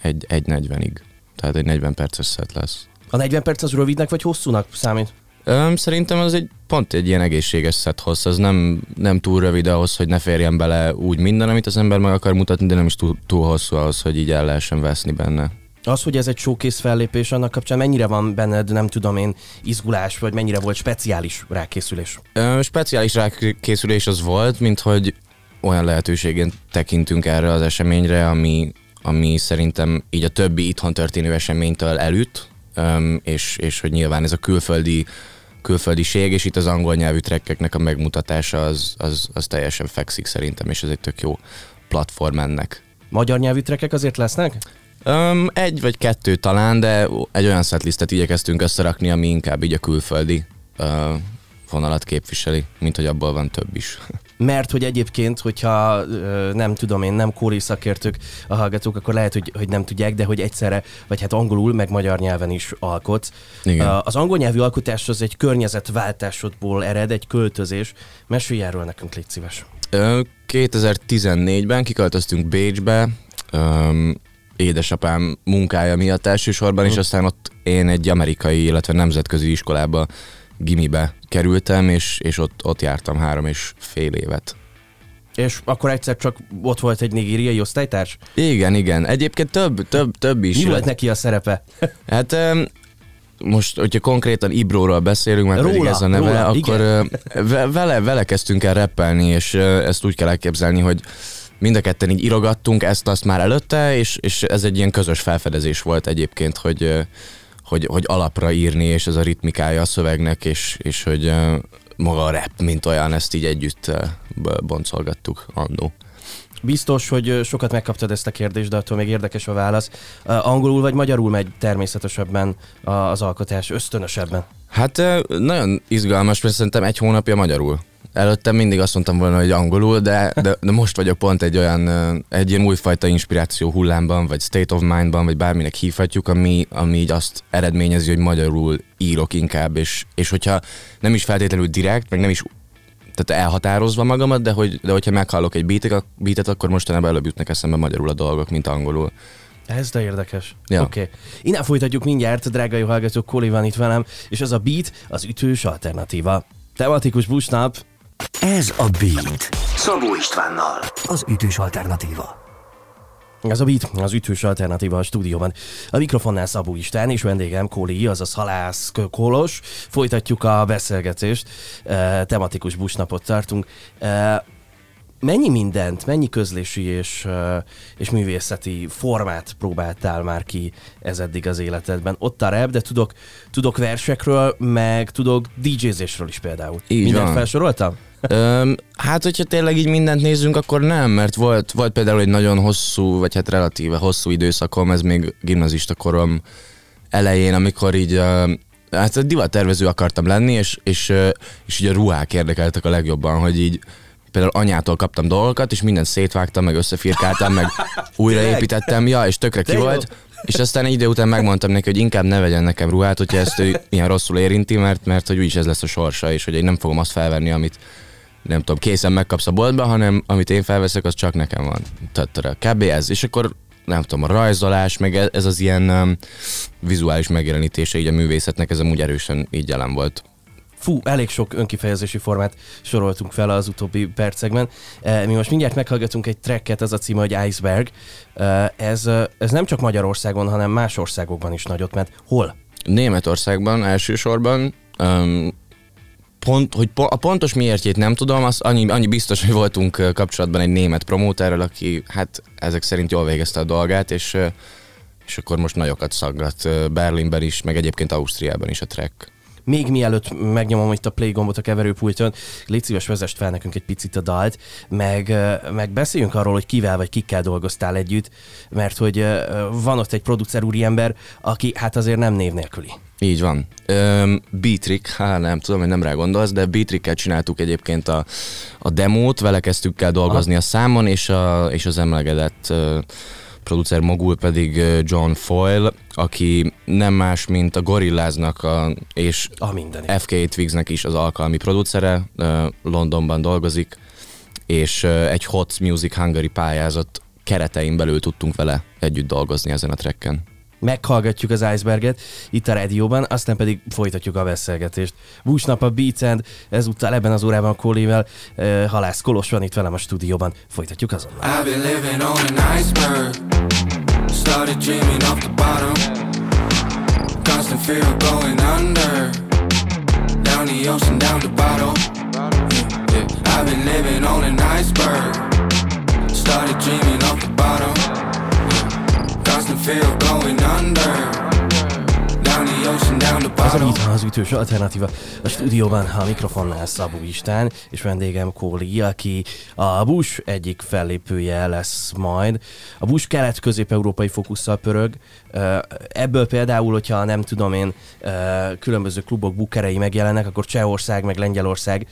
egy, egy 40-ig. Tehát egy 40 perces szett lesz. A 40 perc az rövidnek vagy hosszúnak számít? Öm, szerintem az egy pont egy ilyen egészséges szett hossz, az nem, nem túl rövid ahhoz, hogy ne férjen bele úgy minden, amit az ember meg akar mutatni, de nem is túl, túl hosszú ahhoz, hogy így el lehessen veszni benne. Az, hogy ez egy showcase fellépés, annak kapcsán mennyire van benned, nem tudom én, izgulás, vagy mennyire volt speciális rákészülés? Ö, speciális rákészülés az volt, mint hogy olyan lehetőségen tekintünk erre az eseményre, ami, ami szerintem így a többi itthon történő eseménytől elüt, és, és hogy nyilván ez a külföldi külföldiség, és itt az angol nyelvű trekkeknek a megmutatása az, az, az teljesen fekszik szerintem, és ez egy tök jó platform ennek. Magyar nyelvű trekkek azért lesznek? Um, egy vagy kettő talán, de egy olyan setlistet igyekeztünk összerakni, ami inkább így a külföldi uh, vonalat képviseli, mint hogy abból van több is. Mert hogy egyébként, hogyha nem tudom én, nem kóri szakértők a hallgatók, akkor lehet, hogy, hogy nem tudják, de hogy egyszerre, vagy hát angolul, meg magyar nyelven is alkot. Igen. Az angol nyelvű alkotás az egy környezetváltásodból ered, egy költözés. Mesélj erről nekünk, légy szíves. 2014-ben kiköltöztünk Bécsbe, édesapám munkája miatt elsősorban, uh. és aztán ott én egy amerikai, illetve nemzetközi iskolába gimibe kerültem, és, és ott, ott jártam három és fél évet. És akkor egyszer csak ott volt egy nigériai osztálytárs? Igen, igen. Egyébként több, több, több is. Mi volt neki a szerepe? [laughs] Hát most, hogyha konkrétan Ibróról beszélünk, mert róla, pedig ez a neve, róla, akkor igen. vele, vele kezdtünk el reppelni, és ezt úgy kell elképzelni, hogy mind a ketten így irogattunk ezt-azt már előtte, és, és ez egy ilyen közös felfedezés volt egyébként, hogy hogy, hogy alapra írni, és ez a ritmikája a szövegnek, és, és hogy maga a rap, mint olyan, ezt így együtt boncolgattuk annó. Biztos, hogy sokat megkaptad ezt a kérdést, de attól még érdekes a válasz. Angolul vagy magyarul megy természetesebben az alkotás, ösztönösebben? Hát nagyon izgalmas, mert szerintem egy hónapja magyarul. Előtte mindig azt mondtam volna, hogy angolul, de, de, de most vagyok pont egy olyan, egy ilyen újfajta inspiráció hullámban, vagy state of mindban, vagy bárminek hívhatjuk, ami, ami így azt eredményezi, hogy magyarul írok inkább, és, és hogyha nem is feltétlenül direkt, meg nem is tehát elhatározva magamat, de, hogy, de hogyha meghallok egy beatet, beatet akkor mostanában előbb jutnak eszembe magyarul a dolgok, mint angolul. Ez de érdekes. Ja. Oké. Okay. Innen folytatjuk mindjárt, drága jó hallgatók, Koli van itt velem, és ez a beat az ütős alternatíva. Tematikus busnap. Ez a Beat. Szabó Istvánnal. Az ütős alternatíva. Ez a Beat, az ütős alternatíva a stúdióban. A mikrofonnál Szabó István és vendégem Kóli, azaz Halász Kolos. Folytatjuk a beszélgetést, e, tematikus busnapot tartunk. E, mennyi mindent, mennyi közlési és, és művészeti formát próbáltál már ki ez eddig az életedben? Ott a rap, de tudok, tudok versekről, meg tudok DJ-zésről is például. Így Mindent van. felsoroltam? Öm, hát, hogyha tényleg így mindent nézzünk, akkor nem, mert volt, volt például egy nagyon hosszú, vagy hát relatíve hosszú időszakom, ez még gimnazista korom elején, amikor így hát divattervező akartam lenni, és, és, és így a ruhák érdekeltek a legjobban, hogy így például anyától kaptam dolgokat, és mindent szétvágtam, meg összefirkáltam, meg [laughs] újraépítettem, ja, és tökre ki volt. És aztán egy idő után megmondtam neki, hogy inkább ne vegyen nekem ruhát, hogyha ezt ő ilyen rosszul érinti, mert, mert hogy úgyis ez lesz a sorsa, és hogy én nem fogom azt felvenni, amit nem tudom, készen megkapsz a boltba, hanem amit én felveszek, az csak nekem van. Tehát kb. ez. És akkor nem tudom, a rajzolás, meg e- ez az ilyen um, vizuális megjelenítése így a művészetnek, ez amúgy erősen így jelen volt. Fú, elég sok önkifejezési formát soroltunk fel az utóbbi percekben. Mi most mindjárt meghallgatunk egy tracket, az a címe, hogy Iceberg. Ez, ez nem csak Magyarországon, hanem más országokban is nagyot ment. Hol? Németországban elsősorban. Um, pont, hogy po- a pontos miértjét nem tudom, az annyi, annyi biztos, hogy voltunk kapcsolatban egy német promóterrel, aki hát ezek szerint jól végezte a dolgát, és, és akkor most nagyokat szaggat Berlinben is, meg egyébként Ausztriában is a track még mielőtt megnyomom itt a play gombot a keverőpulton, légy szíves, vezest fel nekünk egy picit a dalt, meg, meg beszéljünk arról, hogy kivel vagy kikkel dolgoztál együtt, mert hogy van ott egy producer úriember, aki hát azért nem név nélküli. Így van. Um, Beatrick, hát nem tudom, hogy nem rá gondolsz, de Beatrickkel csináltuk egyébként a, a demót, vele kezdtük el dolgozni Aha. a számon, és, a, és az emlegedett uh, producer mogul pedig John Foyle, aki nem más, mint a Gorilláznak a, és a FK Twigsnek is az alkalmi producere, Londonban dolgozik, és egy Hot Music Hungary pályázat keretein belül tudtunk vele együtt dolgozni ezen a trekken meghallgatjuk az Iceberget itt a rádióban, aztán pedig folytatjuk a beszélgetést. Búsnap a Beats End, ezúttal ebben az órában a Kólével, uh, Halász Kolos van itt velem a stúdióban. Folytatjuk azonnal. I've been living on an iceberg Started dreaming off the bottom Constant fear of going under Down the ocean, down the bottom yeah, yeah. I've been living on an iceberg Started dreaming off the bottom constant fear of Ez a beat az ütős alternatíva. A stúdióban a mikrofonnál Szabó Istán, és vendégem Kóli, aki a Bush egyik fellépője lesz majd. A Bush kelet-közép-európai fókusszal pörög. Ebből például, hogyha nem tudom én, különböző klubok bukerei megjelennek, akkor Csehország meg Lengyelország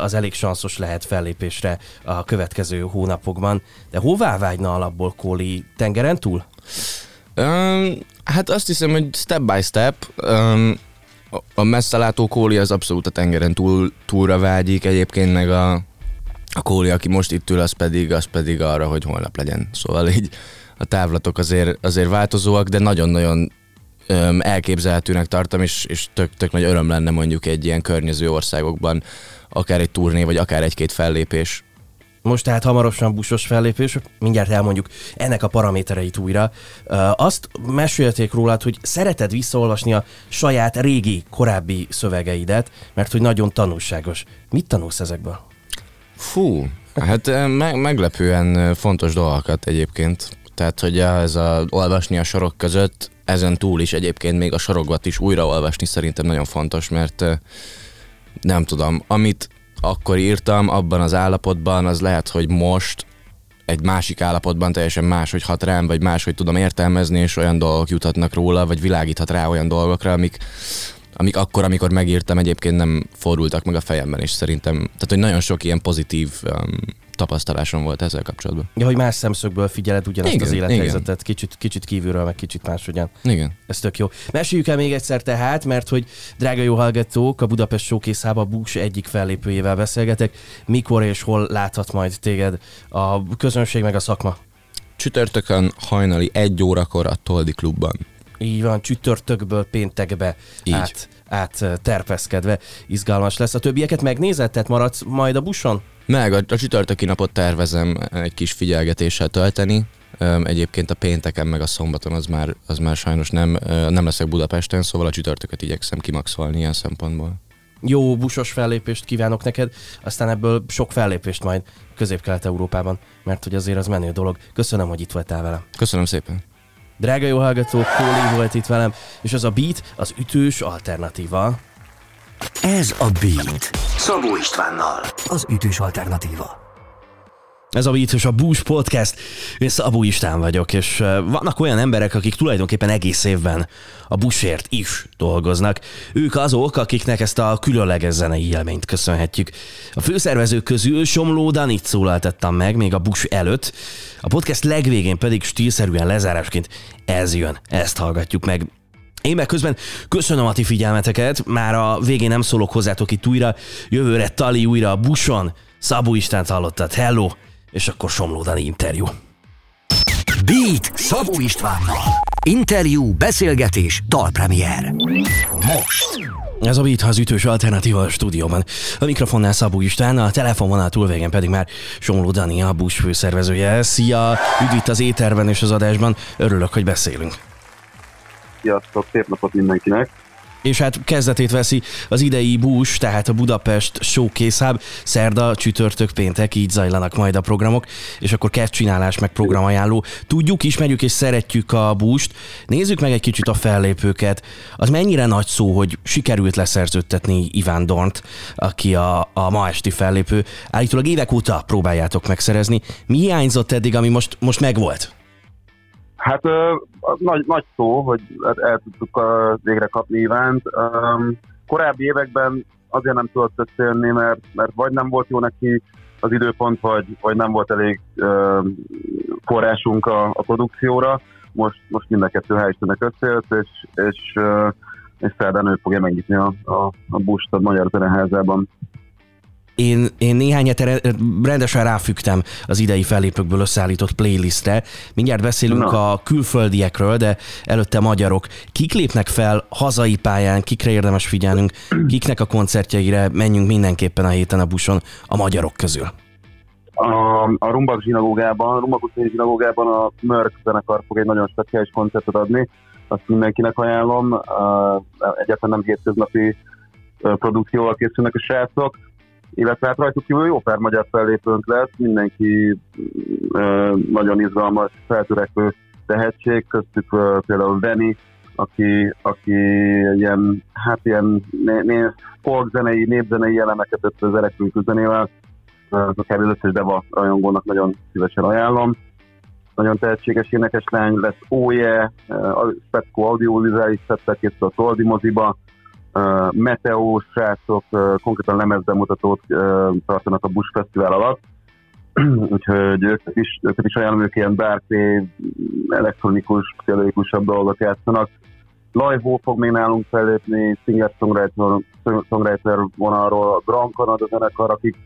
az elég sanszos lehet fellépésre a következő hónapokban. De hová vágyna alapból Kóli? Tengeren túl? Um, hát azt hiszem, hogy step by step. Um, a messzelátó kóli az abszolút a tengeren túl, túlra vágyik, egyébként meg a, a kóli, aki most itt ül, az pedig, az pedig arra, hogy holnap legyen. Szóval így a távlatok azért, azért változóak, de nagyon-nagyon um, elképzelhetőnek tartom, és, és tök, tök nagy öröm lenne mondjuk egy ilyen környező országokban akár egy turné, vagy akár egy-két fellépés. Most tehát hamarosan busos fellépés, mindjárt elmondjuk ennek a paramétereit újra. Azt mesélték rólad, hogy szereted visszaolvasni a saját régi, korábbi szövegeidet, mert hogy nagyon tanulságos. Mit tanulsz ezekből? Fú, hát me- meglepően fontos dolgokat egyébként. Tehát, hogy ez a olvasni a sorok között, ezen túl is egyébként még a sorokat is újraolvasni szerintem nagyon fontos, mert nem tudom, amit akkor írtam abban az állapotban, az lehet, hogy most egy másik állapotban teljesen más, hogy hat rám, vagy más, hogy tudom értelmezni, és olyan dolgok juthatnak róla, vagy világíthat rá olyan dolgokra, amik, amik akkor, amikor megírtam, egyébként nem fordultak meg a fejemben, és szerintem, tehát hogy nagyon sok ilyen pozitív um, tapasztalásom volt ezzel kapcsolatban. Ja, hogy más szemszögből figyeled ugyanazt Igen, az élethelyzetet, kicsit, kicsit kívülről, meg kicsit máshogyan. Igen. Ez tök jó. Meséljük el még egyszer tehát, mert hogy drága jó hallgatók, a Budapest showcase a Bush egyik fellépőjével beszélgetek. Mikor és hol láthat majd téged a közönség meg a szakma? Csütörtökön hajnali egy órakor a Toldi klubban. Így van, csütörtökből péntekbe Így. át, át ö, terpeszkedve izgalmas lesz. A többieket megnézed, tehát maradsz majd a buszon? Meg a, a csütörtöki napot tervezem egy kis figyelgetéssel tölteni. Egyébként a pénteken meg a szombaton az már, az már sajnos nem, nem leszek Budapesten, szóval a csütörtököt igyekszem kimaxolni ilyen szempontból. Jó busos fellépést kívánok neked, aztán ebből sok fellépést majd Közép-Kelet-Európában, mert hogy azért az menő dolog. Köszönöm, hogy itt voltál velem. Köszönöm szépen! Drága jó hallgató, Kóli volt itt velem, és az a beat az ütős alternatíva. Ez a Beat. Szabó Istvánnal. Az ütős alternatíva. Ez a Beat és a Bús Podcast. Én Szabó István vagyok, és vannak olyan emberek, akik tulajdonképpen egész évben a busért is dolgoznak. Ők azok, akiknek ezt a különleges zenei élményt köszönhetjük. A főszervezők közül Somló Danit szólaltattam meg még a bus előtt, a podcast legvégén pedig stílszerűen lezárásként ez jön, ezt hallgatjuk meg. Én meg közben köszönöm a ti figyelmeteket, már a végén nem szólok hozzátok itt újra, jövőre Tali újra a buson, Szabó Istánt hallottad, hello, és akkor Somló Dani interjú. Beat Szabó Istvánnal. Interjú, beszélgetés, dalpremier. Most. Ez a Beat az ütős alternatíva a stúdióban. A mikrofonnál Szabó István, a telefonvonal túlvégen pedig már Somló Dani, a Bush főszervezője. Szia! Üdv itt az éterben és az adásban. Örülök, hogy beszélünk. Sziasztok, szép napot mindenkinek! És hát kezdetét veszi az idei Bush, tehát a Budapest Showcase Hub, szerda, csütörtök, péntek, így zajlanak majd a programok, és akkor csinálás meg programajánló. Tudjuk, ismerjük és szeretjük a Bush-t. Nézzük meg egy kicsit a fellépőket. Az mennyire nagy szó, hogy sikerült leszerződtetni Iván Dornt, aki a, a ma esti fellépő. Állítólag évek óta próbáljátok megszerezni. Mi hiányzott eddig, ami most, most megvolt? Hát ö, nagy, nagy szó, hogy el, tudtuk végre kapni Ivánt. Korábbi években azért nem tudott összejönni, mert, mert vagy nem volt jó neki az időpont, vagy, vagy nem volt elég ö, forrásunk a, a produkcióra. Most, most mind a kettő hál' összejött, és, és, ö, és szerdán ő fogja megnyitni a, a, a Bust a Magyar Zeneházában. Én, én néhány hete rendesen ráfügtem az idei fellépőkből összeállított playlistre. Mindjárt beszélünk Na. a külföldiekről, de előtte magyarok. Kik lépnek fel hazai pályán, kikre érdemes figyelnünk, kiknek a koncertjeire menjünk mindenképpen a héten a buson a magyarok közül. A, a Rumbak zsinagógában, a Rumbak utcai zsinagógában a Mörk zenekar fog egy nagyon speciális koncertet adni, azt mindenkinek ajánlom. Egyáltalán nem hétköznapi produkcióval készülnek a srácok, illetve hát rajtuk kívül jó pár magyar fellépőnk lesz, mindenki uh, nagyon izgalmas, feltörekvő tehetség, köztük uh, például Veni, aki, aki ilyen, hát ilyen né, né, folkzenei, népzenei elemeket tett az elektronikus zenével, akár az összes Deva rajongónak nagyon szívesen ajánlom. Nagyon tehetséges énekes lány, lesz Óje, a Spetco audiovizuális szettel készül a Toldi moziba, uh, Meteó srácok uh, konkrétan lemezbemutatót uh, tartanak a Bush Fesztivál alatt, [clears throat] úgyhogy őket is, őket is ajánlom, ők ilyen wave, elektronikus, pszichológikusabb dolgok játszanak. Lajhó fog még nálunk fellépni, singer-songwriter, songwriter vonalról, a Grand Canada zenekar, akik,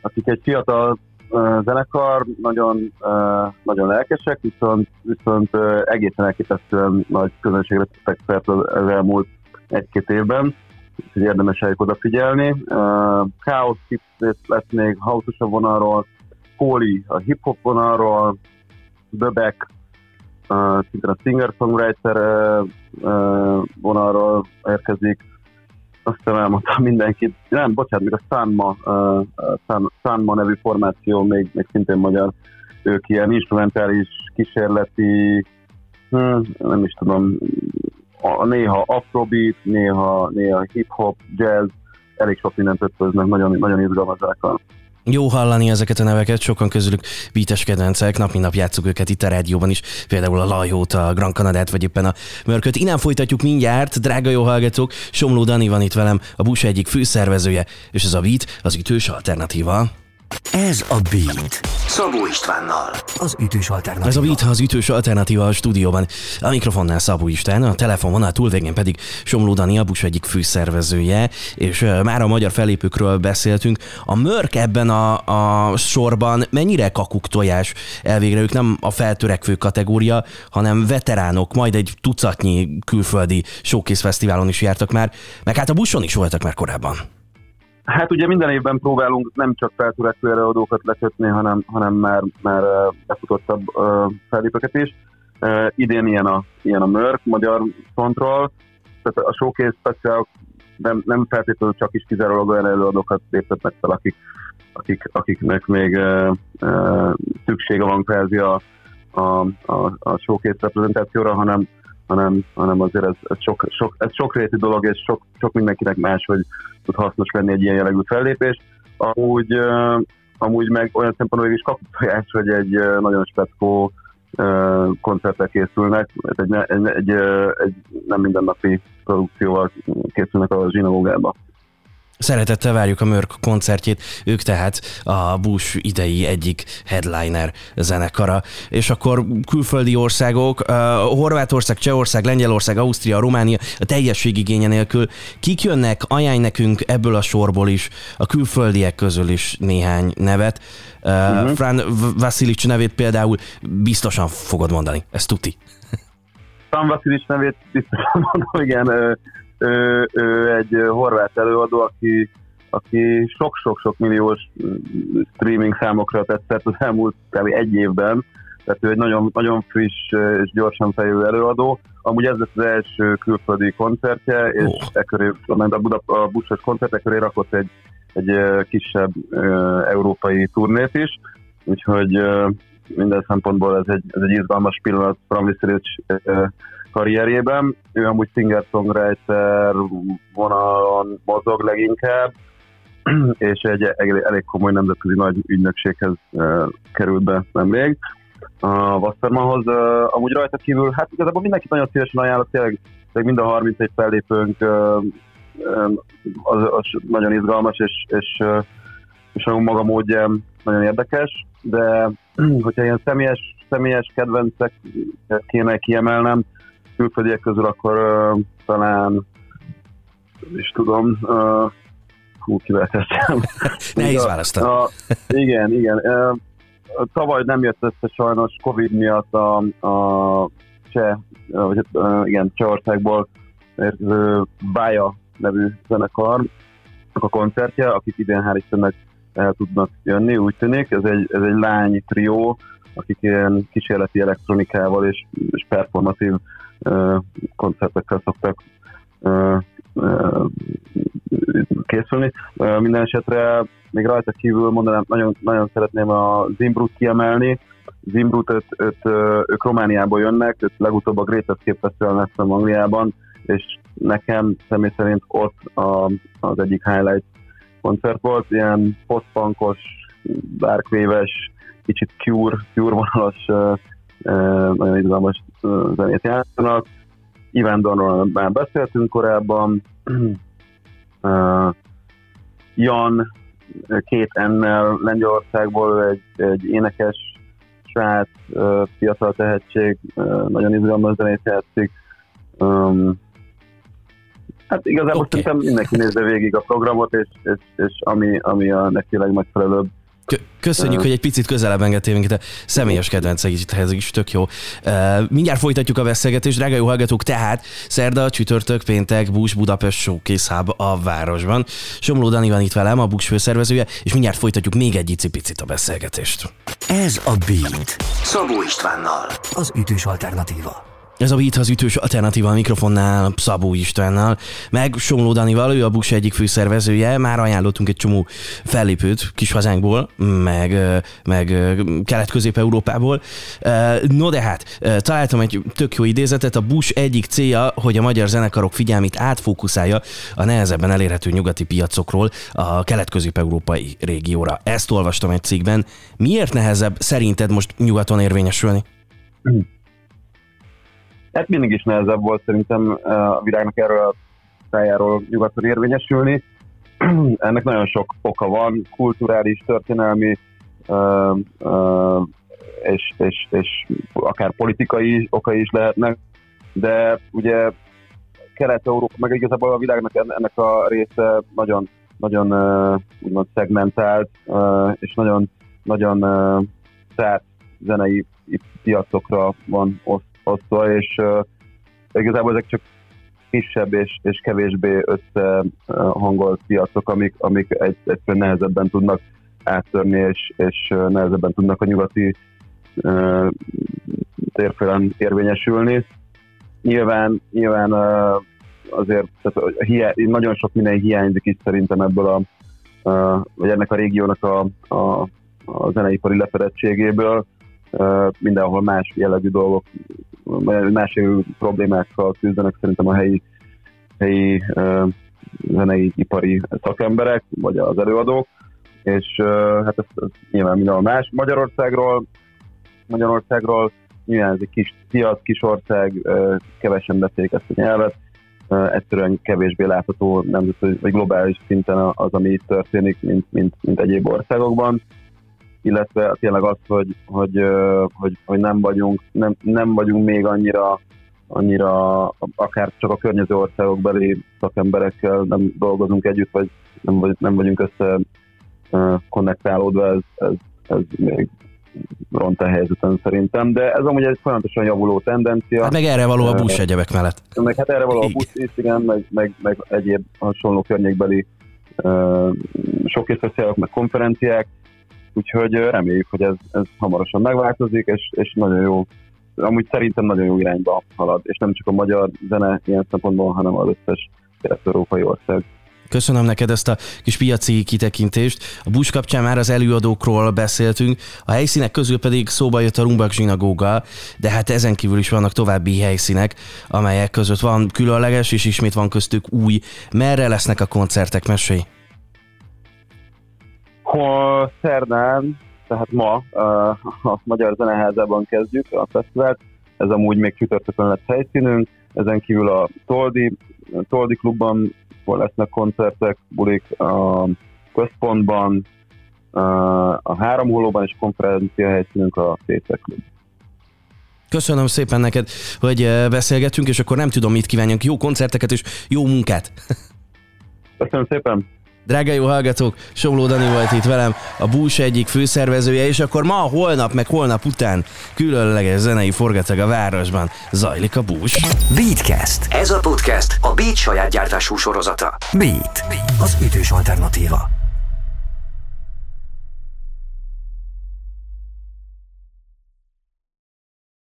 akik egy fiatal uh, zenekar, nagyon, uh, nagyon lelkesek, viszont, viszont uh, egészen elképesztően nagy közönségre tettek az, az elmúlt egy-két évben, úgyhogy érdemes rájuk odafigyelni. Chaos Tips lesz még hausosabb vonalról, Kóli a hip-hop vonalról, Böbek, szintén a singer-songwriter vonalról érkezik, aztán elmondtam mindenkit, nem, bocsánat, még a Sanma, uh, Sanma nevű formáció, még, még szintén magyar, ők ilyen instrumentális, kísérleti, hm, nem is tudom, a, néha afrobeat, néha, néha hip-hop, jazz, elég sok mindent ötvöznek, nagyon, nagyon izgalmas zenekar. Jó hallani ezeket a neveket, sokan közülük vítes kedvencek, nap mint nap játszuk őket itt a rádióban is, például a Lajót, a Grand Canadát, vagy éppen a Mörköt. Innen folytatjuk mindjárt, drága jó hallgatók, Somló Dani van itt velem, a Busa egyik főszervezője, és ez a Beat az ütős alternatíva. Ez a Beat. Szabó Istvánnal. Az ütős alternatíva. Ez a Beat az ütős alternatíva a stúdióban. A mikrofonnál Szabó István, a telefonvonal túlvégén pedig Somló Dani, a Bus egyik főszervezője, és már a magyar felépőkről beszéltünk. A Mörk ebben a, a sorban mennyire kakuk tojás elvégre? Ők nem a feltörekvő kategória, hanem veteránok, majd egy tucatnyi külföldi showcase fesztiválon is jártak már, meg hát a buson is voltak már korábban. Hát ugye minden évben próbálunk nem csak feltörekvő előadókat lekötni, hanem, hanem már, már befutottabb fellépőket is. Uh, idén ilyen a, ilyen a Mörk magyar frontról, tehát a Showcase Special nem, nem feltétlenül csak is kizárólag olyan előadókat léptetnek fel, akik, akik, akiknek még szüksége van kvázi a, a, a, a showcase reprezentációra, hanem, hanem, hanem azért ez, ez, sok, sok, ez sokrétű dolog, és sok, sok mindenkinek más, hogy tud hasznos lenni egy ilyen jellegű fellépés. Amúgy, amúgy meg olyan szempontból is kapcsolás, hogy egy nagyon speckó koncertre készülnek, egy, egy, egy, egy nem mindennapi produkcióval készülnek a zsinagógába. Szeretettel várjuk a Mörk koncertjét, ők tehát a Bush idei egyik headliner zenekara. És akkor külföldi országok, uh, Horvátország, Csehország, Lengyelország, Ausztria, Románia, a teljességigénye nélkül. Kik jönnek, ajánl nekünk ebből a sorból is, a külföldiek közül is néhány nevet. Uh, uh-huh. Fran Vasilic nevét például biztosan fogod mondani, ez tuti. Fran Vasilic nevét biztosan mondom, igen ő, ő egy horvát előadó, aki, aki sok-sok-sok milliós streaming számokra tett az elmúlt egy évben, tehát ő egy nagyon, nagyon friss és gyorsan fejlő előadó. Amúgy ez lesz az első külföldi koncertje, és oh. e köré, a, Buda, a Buszos koncert e köré rakott egy, egy kisebb európai turnét is, úgyhogy uh, minden szempontból ez egy, ez egy izgalmas pillanat uh, karrierjében. Ő amúgy singer-songwriter vonalon mozog leginkább, [clears throat] és egy elég, elég komoly nemzetközi nagy ügynökséghez uh, került be nemrég a Wassermanhoz. Amúgy rajta kívül, hát igazából mindenki nagyon szívesen ajánlott, tényleg, tényleg mind a 31 fellépőnk uh, az, az nagyon izgalmas, és, és, és a maga módján nagyon érdekes, de [clears throat] hogyha ilyen személyes, személyes kedvencek kéne kiemelnem, külföldiek közül, akkor uh, talán is tudom, uh, hú, kivel teszem. [laughs] Nehéz választani. Uh, igen, igen. Uh, tavaly nem jött össze sajnos Covid miatt a, a cseh, vagy uh, igen, Csehországból érkező Bája nevű zenekar a koncertje, akik idén hál' Istennek el tudnak jönni, úgy tűnik. Ez egy, ez egy lány trió, akik ilyen kísérleti elektronikával és, és performatív koncertekkel szoktak készülni. Minden esetre még rajta kívül mondanám, nagyon, nagyon szeretném a Zimbrut kiemelni. Zimbrut, őt, őt, ők Romániából jönnek, őt legutóbb a Greatest Escape Festival lesz Angliában, és nekem személy szerint ott a, az egyik highlight koncert volt, ilyen post-punkos, dark wave-es, kicsit cure, cure vonalas nagyon izgalmas zenét játszanak. Ivan Donról már beszéltünk korábban. Jan két ennel Lengyelországból egy, egy énekes srác, fiatal tehetség, nagyon izgalmas zenét játszik. Hát igazából okay. szerintem mindenki nézze végig a programot, és, és, és ami, ami a neki legmegfelelőbb Köszönjük, hogy egy picit közelebb engedtél minket a személyes kedvencekhez is, tök jó. Mindjárt folytatjuk a beszélgetést, drága jó hallgatók, tehát szerda, csütörtök, péntek, Bus Budapest Showcase Hub a városban. Somló Dani van itt velem, a Bus főszervezője, és mindjárt folytatjuk még egy icipicit a beszélgetést. Ez a Beat. Szabó Istvánnal. Az ütős alternatíva. Ez a Beat az ütős alternatíva a mikrofonnál Szabó Istvánnal, meg Somló Danival, ő a Busz egyik főszervezője, már ajánlottunk egy csomó fellépőt kis hazánkból, meg, meg kelet-közép-európából. No de hát, találtam egy tök jó idézetet, a Busz egyik célja, hogy a magyar zenekarok figyelmét átfókuszálja a nehezebben elérhető nyugati piacokról a kelet-közép-európai régióra. Ezt olvastam egy cikkben. Miért nehezebb szerinted most nyugaton érvényesülni? Hát mindig is nehezebb volt szerintem a világnak erről a szájáról nyugaton érvényesülni. [clears throat] Ennek nagyon sok oka van, kulturális, történelmi, és, és, és akár politikai okai is lehetnek, de ugye Kelet-Európa, meg igazából a világnak ennek a része nagyon, nagyon uh, úgymond szegmentált, és nagyon, nagyon uh, zárt zenei piacokra van oszt osztva, és uh, igazából ezek csak kisebb és, és kevésbé összehangolt piacok, amik, amik egy, egyszerűen nehezebben tudnak áttörni, és, és nehezebben tudnak a nyugati uh, térfélen érvényesülni. Nyilván, nyilván uh, azért tehát hiá, nagyon sok minden hiányzik itt szerintem ebből a, uh, vagy ennek a régiónak a, a, a zeneipari lefedettségéből. Mindenhol más jellegű dolgok más problémákkal küzdenek szerintem a helyi, helyi zenei ipari szakemberek, vagy az előadók, és hát ez, ez nyilván mindenhol más. Magyarországról, Magyarországról nyilván ez egy kis piac, kis ország, kevesen beszélik ezt a nyelvet, egyszerűen kevésbé látható nemzetközi vagy globális szinten az, ami itt történik, mint, mint, mint egyéb országokban illetve tényleg az, hogy, hogy, hogy, hogy nem, vagyunk, nem, nem vagyunk még annyira annyira akár csak a környező országok beli szakemberekkel nem dolgozunk együtt, vagy nem, vagy, nem vagyunk össze konnektálódva, ez, ez, ez még ront a helyzeten szerintem, de ez amúgy egy folyamatosan javuló tendencia. Hát meg erre való a busz egyebek mellett. Meg hát erre való a busz is, igen, meg, meg, meg egyéb hasonló környékbeli uh, sok meg konferenciák, úgyhogy reméljük, hogy ez, ez hamarosan megváltozik, és, és nagyon jó, amúgy szerintem nagyon jó irányba halad, és nem csak a magyar zene ilyen szempontból, hanem az összes európai ország. Köszönöm neked ezt a kis piaci kitekintést. A Bush kapcsán már az előadókról beszéltünk, a helyszínek közül pedig szóba jött a Rumbak zsinagóga, de hát ezen kívül is vannak további helyszínek, amelyek között van különleges, és ismét van köztük új. Merre lesznek a koncertek, mesélj? Szerdán, tehát ma a Magyar Zeneházában kezdjük a fesztivált, ez amúgy még csütörtökön lesz helyszínünk, ezen kívül a Toldi, Toldi klubban lesznek koncertek, bulik a központban, a három holóban és konferencia helyszínünk a Fészek klub. Köszönöm szépen neked, hogy beszélgetünk, és akkor nem tudom, mit kívánjunk. Jó koncerteket és jó munkát! Köszönöm szépen! Drága jó hallgatók, Somló Dani volt itt velem, a Bús egyik főszervezője, és akkor ma, holnap, meg holnap után különleges zenei forgatag a városban zajlik a Bús. Beatcast. Ez a podcast a Beat saját gyártású sorozata. Beat, az ütős alternatíva.